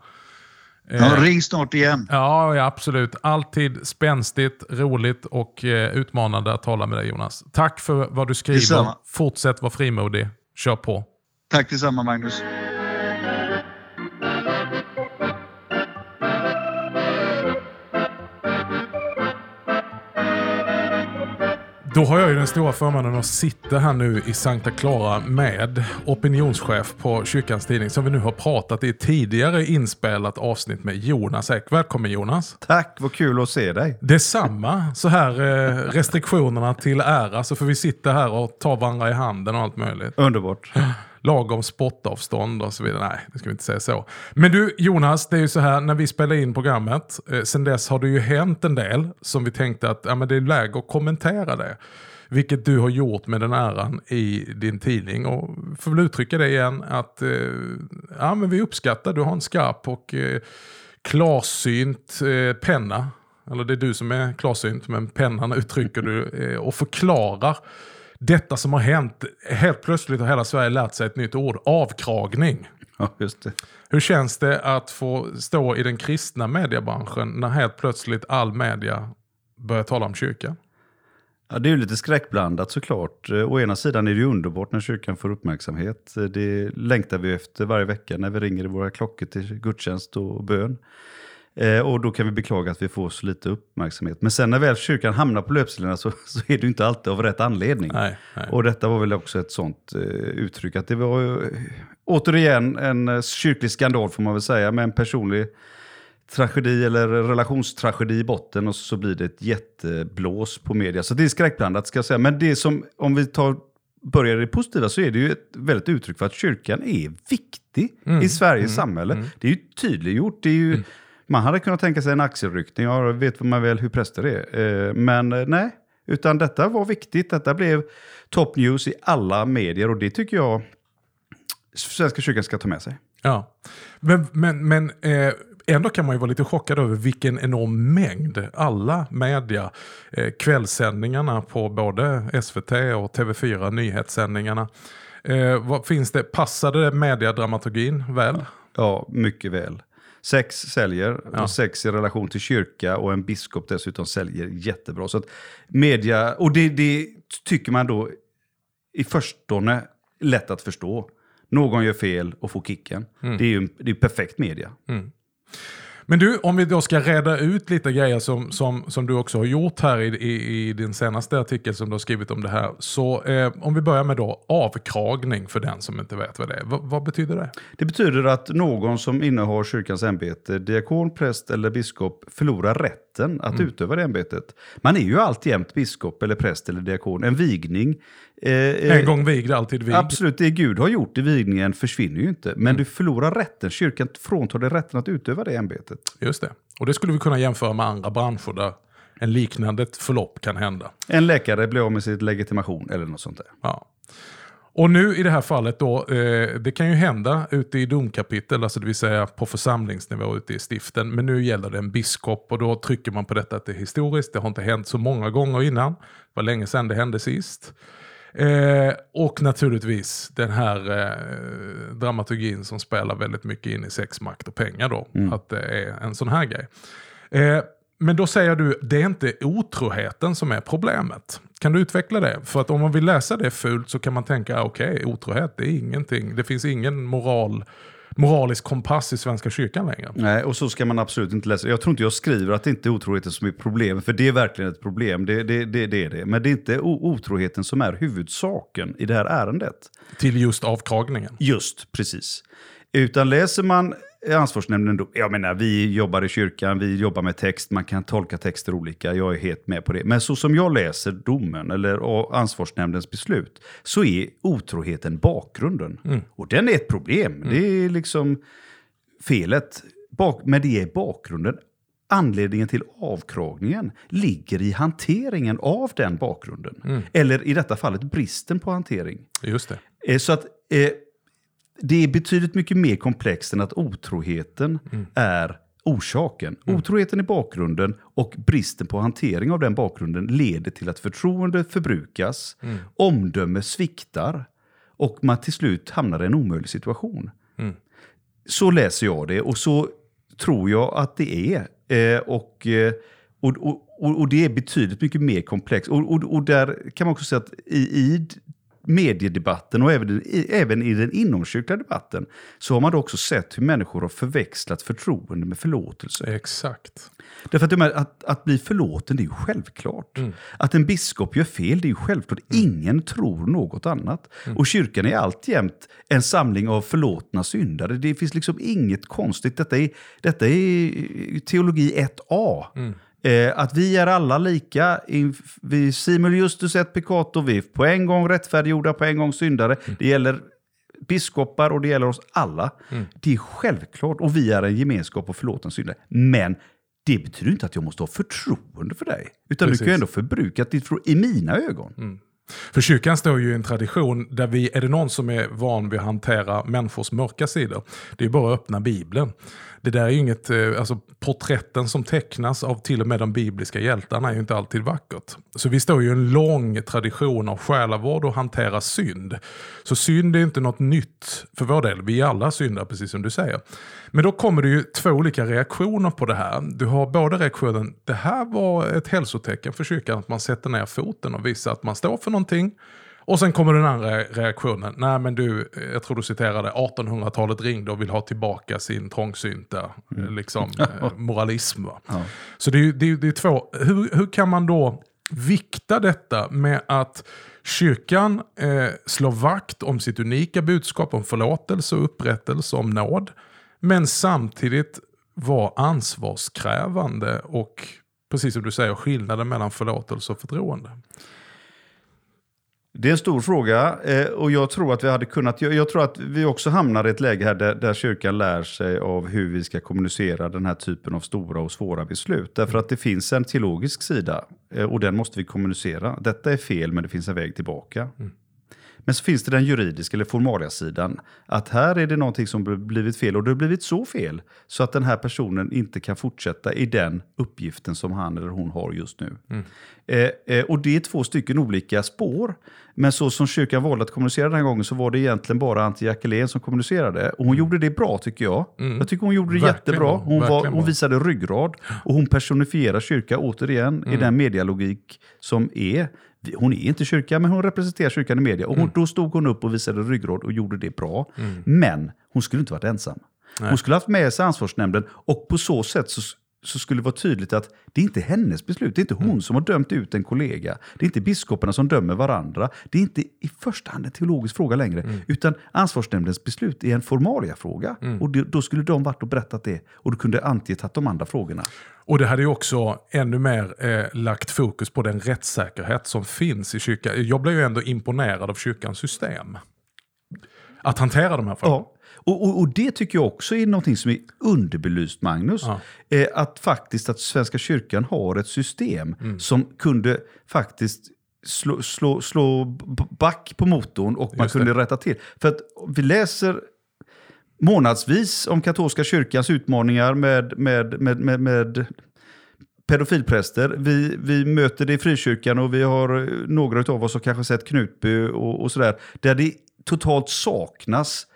Ja, eh, ring snart igen.
Ja, ja, absolut. Alltid spänstigt, roligt och eh, utmanande att tala med dig Jonas. Tack för vad du skriver. Detsamma. Fortsätt vara frimodig. Kör på.
Tack detsamma Magnus.
Då har jag ju den stora förmånen att sitta här nu i Sankta Clara med opinionschef på Kyrkans Tidning som vi nu har pratat i tidigare inspelat avsnitt med Jonas Ek. Välkommen Jonas!
Tack, vad kul att se dig!
Detsamma! Så här eh, restriktionerna till ära så får vi sitta här och ta varandra i handen och allt möjligt.
Underbart!
Lagom spottavstånd och så vidare. Nej, det ska vi inte säga så. Men du Jonas, det är ju så här när vi spelar in programmet, eh, sen dess har det ju hänt en del som vi tänkte att ja, men det är läge att kommentera det. Vilket du har gjort med den äran i din tidning. Och får väl uttrycka det igen att eh, ja, men vi uppskattar, du har en skarp och eh, klarsynt eh, penna. Eller det är du som är klarsynt, men pennan uttrycker du eh, och förklarar detta som har hänt, helt plötsligt har hela Sverige lärt sig ett nytt ord, avkragning.
Ja, just det.
Hur känns det att få stå i den kristna mediebranschen när helt plötsligt all media börjar tala om kyrkan?
Ja, det är ju lite skräckblandat såklart. Å ena sidan är det ju underbart när kyrkan får uppmärksamhet. Det längtar vi efter varje vecka när vi ringer i våra klockor till gudstjänst och bön. Eh, och då kan vi beklaga att vi får så lite uppmärksamhet. Men sen när väl kyrkan hamnar på löpsedlarna så, [LAUGHS] så är det inte alltid av rätt anledning.
Nej, nej.
Och detta var väl också ett sånt eh, uttryck. Att det var eh, återigen en eh, kyrklig skandal får man väl säga, med en personlig tragedi eller relationstragedi i botten och så blir det ett jätteblås på media. Så det är skräckblandat ska jag säga. Men det som, om vi tar, börjar det positiva så är det ju ett väldigt uttryck för att kyrkan är viktig mm, i Sveriges mm, samhälle. Mm. Det är ju tydliggjort. Det är ju, mm. Man hade kunnat tänka sig en axelryckning, jag vet man väl hur präster är. Eh, men eh, nej, utan detta var viktigt. Detta blev top news i alla medier och det tycker jag Svenska kyrkan ska ta med sig.
Ja, men, men, men eh, ändå kan man ju vara lite chockad över vilken enorm mängd alla media, eh, kvällssändningarna på både SVT och TV4, nyhetssändningarna. Eh, vad finns det, passade mediadramaturgin väl?
Ja, mycket väl. Sex säljer, ja. och sex i relation till kyrka och en biskop dessutom säljer jättebra. Så att media, och det, det tycker man då i förstone lätt att förstå. Någon gör fel och får kicken. Mm. Det är ju det är perfekt media. Mm.
Men du, om vi då ska reda ut lite grejer som, som, som du också har gjort här i, i, i din senaste artikel som du har skrivit om det här. Så eh, om vi börjar med då avkragning för den som inte vet vad det är. V vad betyder det?
Det betyder att någon som innehar kyrkans ämbete, diakon, präst eller biskop, förlorar rätten att mm. utöva det ämbetet. Man är ju alltjämt biskop eller präst eller diakon. En vigning
Eh, en eh, gång vigd, alltid vigd.
Absolut, det Gud har gjort i vigningen försvinner ju inte. Men mm. du förlorar rätten, kyrkan fråntar dig rätten att utöva det ämbetet.
Just det. Och det skulle vi kunna jämföra med andra branscher där en liknande förlopp kan hända.
En läkare blir av med sin legitimation eller något sånt där.
Ja. Och nu i det här fallet då, eh, det kan ju hända ute i domkapitel, alltså det vill säga på församlingsnivå ute i stiften. Men nu gäller det en biskop och då trycker man på detta att det är historiskt. Det har inte hänt så många gånger innan. Det var länge sedan det hände sist. Eh, och naturligtvis den här eh, dramaturgin som spelar väldigt mycket in i sex, makt och pengar då.
Mm.
Att det är en sån här grej. Eh, men då säger du, det är inte otroheten som är problemet. Kan du utveckla det? För att om man vill läsa det fult så kan man tänka, okej, okay, otrohet det är ingenting. Det finns ingen moral moralisk kompass i Svenska kyrkan längre.
Nej, och så ska man absolut inte läsa. Jag tror inte jag skriver att det inte är otroheten som är problemet, för det är verkligen ett problem. Det, det, det, det är det. Men det är inte otroheten som är huvudsaken i det här ärendet.
Till just avkragningen?
Just, precis. Utan läser man ansvarsnämnden då, jag menar vi jobbar i kyrkan, vi jobbar med text, man kan tolka texter olika, jag är helt med på det. Men så som jag läser domen eller ansvarsnämndens beslut så är otroheten bakgrunden. Mm. Och den är ett problem, mm. det är liksom felet. Bak, men det är bakgrunden. Anledningen till avkragningen ligger i hanteringen av den bakgrunden. Mm. Eller i detta fallet bristen på hantering.
Just det.
Eh, så att eh, det är betydligt mycket mer komplext än att otroheten mm. är orsaken. Mm. Otroheten är bakgrunden och bristen på hantering av den bakgrunden leder till att förtroende förbrukas, mm. omdöme sviktar och man till slut hamnar i en omöjlig situation. Mm. Så läser jag det och så tror jag att det är. Eh, och, eh, och, och, och, det är betydligt mycket mer komplext. Och, och, och där kan man också säga att i, i mediedebatten och även, även i den inomkyrkliga debatten så har man då också sett hur människor har förväxlat förtroende med förlåtelse.
Exakt.
Därför att, att, att bli förlåten det är ju självklart. Mm. Att en biskop gör fel det är ju självklart. Mm. Ingen tror något annat. Mm. Och kyrkan är alltjämt en samling av förlåtna syndare. Det finns liksom inget konstigt. Detta är, detta är teologi 1A. Eh, att vi är alla lika, vi simul justus et peccato, vi är på en gång rättfärdiggjorda, på en gång syndare. Mm. Det gäller biskopar och det gäller oss alla. Mm. Det är självklart och vi är en gemenskap och förlåten syndare. Men det betyder inte att jag måste ha förtroende för dig. Utan Precis. du kan ju ändå förbruka ditt förtroende i mina ögon. Mm.
För kyrkan står ju i en tradition där vi, är det någon som är van vid att hantera människors mörka sidor, det är bara att öppna Bibeln det där är ju inget, eh, alltså porträtten som tecknas av till och med de bibliska hjältarna är ju inte alltid vackert. Så vi står ju en lång tradition av själavård och hantera synd. Så synd är inte något nytt för vår del. Vi är alla syndare precis som du säger. Men då kommer det ju två olika reaktioner på det här. Du har både reaktionen, det här var ett hälsotecken för kyrkan att man sätter ner foten och visar att man står för någonting. Och sen kommer den andra reaktionen. Nej men du, jag tror du citerade 1800-talet ringde och vill ha tillbaka sin trångsynta mm. liksom, [LAUGHS] eh, moralism. Ja. Så det är, det, är, det är två. Hur, hur kan man då vikta detta med att kyrkan eh, slår vakt om sitt unika budskap om förlåtelse och upprättelse, om nåd. Men samtidigt vara ansvarskrävande och precis som du säger skillnaden mellan förlåtelse och förtroende.
Det är en stor fråga eh, och jag tror att vi hade kunnat, jag, tror att vi också hamnar i ett läge här där, där, kyrkan lär sig av hur vi ska kommunicera den här typen av stora och svåra beslut. Därför att det finns en teologisk sida eh, och den måste vi kommunicera. Detta är fel men det finns en väg tillbaka. Mm. Men så finns det den juridiska eller formalia-sidan. Att här är det någonting som blivit fel och det har blivit så fel så att den här personen inte kan fortsätta i den uppgiften som han eller hon har just nu. Mm. Eh, eh, och det är två stycken olika spår. Men så som kyrkan valde att kommunicera den här gången så var det egentligen bara Antje Jackelén som kommunicerade. Och hon mm. gjorde det bra tycker jag. Mm. Jag tycker hon gjorde det Verkligen jättebra. Hon, var, hon visade ryggrad. Och hon personifierar kyrka återigen mm. i den medialogik som är hon är inte kyrka, men hon representerar kyrkan i media. Och hon, mm. då stod hon upp och visade ryggrad och gjorde det bra. Mm. Men hon skulle inte varit ensam. Nej. Hon skulle haft med sig ansvarsnämnden och på så sätt så, så skulle det vara tydligt att det är inte hennes beslut. Det är inte hon mm. som har dömt ut en kollega. Det är inte biskoparna som dömer varandra. Det är inte i första hand en teologisk fråga längre. Mm. Utan ansvarsnämndens beslut är en formalia-fråga. Mm. Och det, då skulle de varit och berättat det. Och då kunde Antje tagit de andra frågorna.
Och det hade ju också ännu mer eh, lagt fokus på den rättssäkerhet som finns i kyrkan. Jag blev ju ändå imponerad av kyrkans system. Att hantera de här frågorna.
Ja. Och, och, och, det tycker jag också är något som är underbelyst, Magnus. Ja. Eh, att faktiskt att Svenska kyrkan har ett system mm. som kunde faktiskt slå, slå, slå back på motorn och man kunde rätta till. För att vi läser månadsvis om katolska kyrkans utmaningar med, med, med, med, med pedofilpräster. Vi, vi möter det i frikyrkan och vi har eh, några av oss har kanske sett Knutby och, och sådär. Där det totalt saknas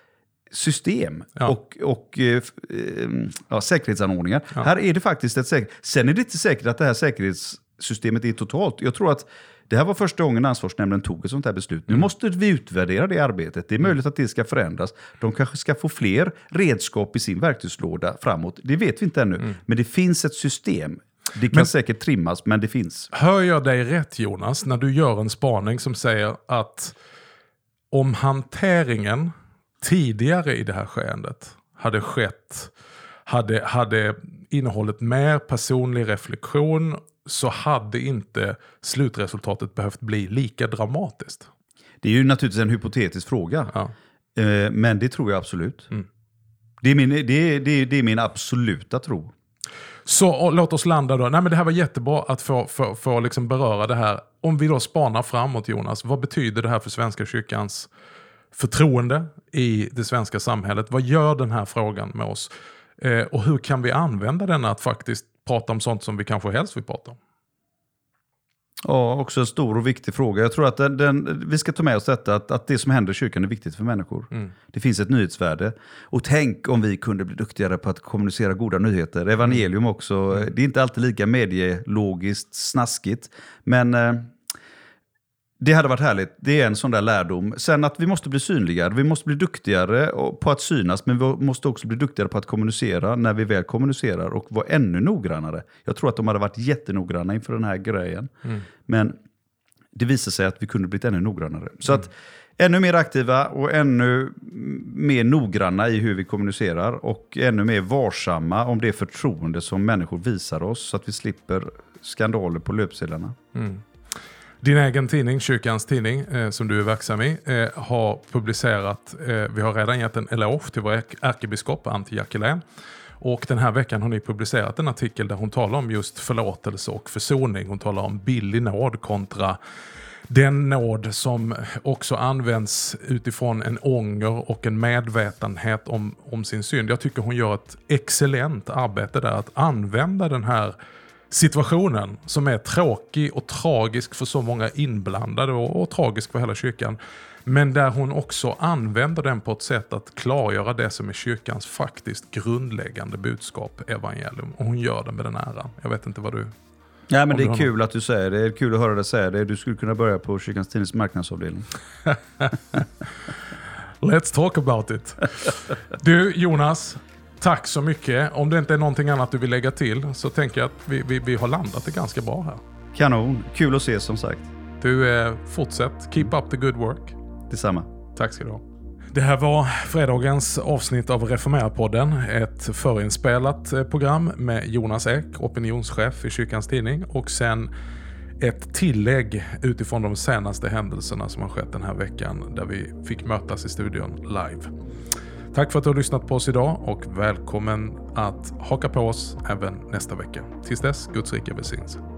system
Ja.
och, och eh, f- eh, ja, säkerhetsanordningar.
Ja.
Här är det faktiskt ett säker... Sen är det inte säkert att det här säkerhetssystemet är totalt. Jag tror att det här var första gången ansvarsnämnden tog ett sånt här beslut.
Mm.
Nu måste vi utvärdera det arbetet. Det är möjligt att det ska förändras. De kanske ska få fler redskap i sin verktygslåda framåt. Det vet vi inte ännu. Men det finns ett system. Det kan
Men-
säkert trimmas, men det finns.
Hör jag dig rätt Jonas, när du gör en spaning som säger att om hanteringen tidigare i det här skeendet hade skett, hade, hade innehållit mer personlig reflektion så hade inte slutresultatet behövt bli lika dramatiskt.
Det är ju naturligtvis en hypotetisk fråga.
Ja.
Eh, Men det tror jag absolut.
Mm.
Det, är min, det, är, det, är, det är min absoluta tro.
Så låt oss landa då. Nej, men det här var jättebra att få, få, få liksom beröra det här. Om vi då spanar framåt Jonas, vad betyder det här för Svenska kyrkans förtroende i det svenska samhället? Vad gör den här frågan med oss? Eh, och hur kan vi använda den att faktiskt prata om sånt som vi kanske helst vill prata om?
Ja, också en stor och viktig fråga. Jag tror att den, den, vi ska ta med oss detta, att, att det som händer i kyrkan är viktigt för människor.
Mm.
Det finns ett nyhetsvärde. Och tänk om vi kunde bli duktigare på att kommunicera goda nyheter. Evangelium också. Det är inte alltid lika medielogiskt snaskigt. Men eh, det hade varit härligt. Det är en sån där lärdom. Sen att vi måste bli synligare. Vi måste bli duktigare på att synas. Men vi måste också bli duktigare på att kommunicera när vi väl kommunicerar. Och vara ännu noggrannare. Jag tror att de hade varit jättenoggranna inför den här grejen. Men det visade sig att vi kunde blivit ännu noggrannare. Så att ännu mer aktiva och ännu mer noggranna i hur vi kommunicerar och ännu mer varsamma om det förtroende som människor visar oss så att vi slipper skandaler på löpsedlarna.
Din egen tidning, Kyrkans tidning, eh, som du är verksam i, eh, har publicerat, eh, vi har redan gett en eloge till vår ärkebiskop Antje Jackelén. Och den här veckan har ni publicerat en artikel där hon talar om just förlåtelse och försoning. Hon talar om billig nåd kontra den nåd som också används utifrån en ånger och en medvetenhet om, om sin synd. Jag tycker hon gör ett excellent arbete där att använda den här situationen som är tråkig och tragisk för så många inblandade och, och tragisk för hela kyrkan. Men där hon också använder den på ett sätt att klargöra det som är kyrkans faktiskt grundläggande budskap, evangelium. Och hon gör det med den äran. Jag vet inte vad du...
Ja, men det är kul att du säger det. Det är kul att höra dig säga det. Du skulle kunna börja på Kyrkans Tidnings marknadsavdelning. [LAUGHS]
Let's talk about it. Du Jonas, tack så mycket. Om det inte är någonting annat du vill lägga till så tänker jag att vi, vi, vi har landat det ganska bra här.
Kanon. Kul att ses som sagt.
Du, eh, fortsätt. Keep up the good work.
Detsamma.
Tack ska du ha. Det här var fredagens avsnitt av Reformera-podden. Ett förinspelat eh, program med Jonas Ek, opinionschef i Kyrkans Tidning. Och sen ett tillägg utifrån de senaste händelserna som har skett den här veckan. Där vi fick mötas i studion live. Tack för att du har lyssnat på oss idag och välkommen att haka på oss även nästa vecka. Tills dess, Guds rika välsignelse.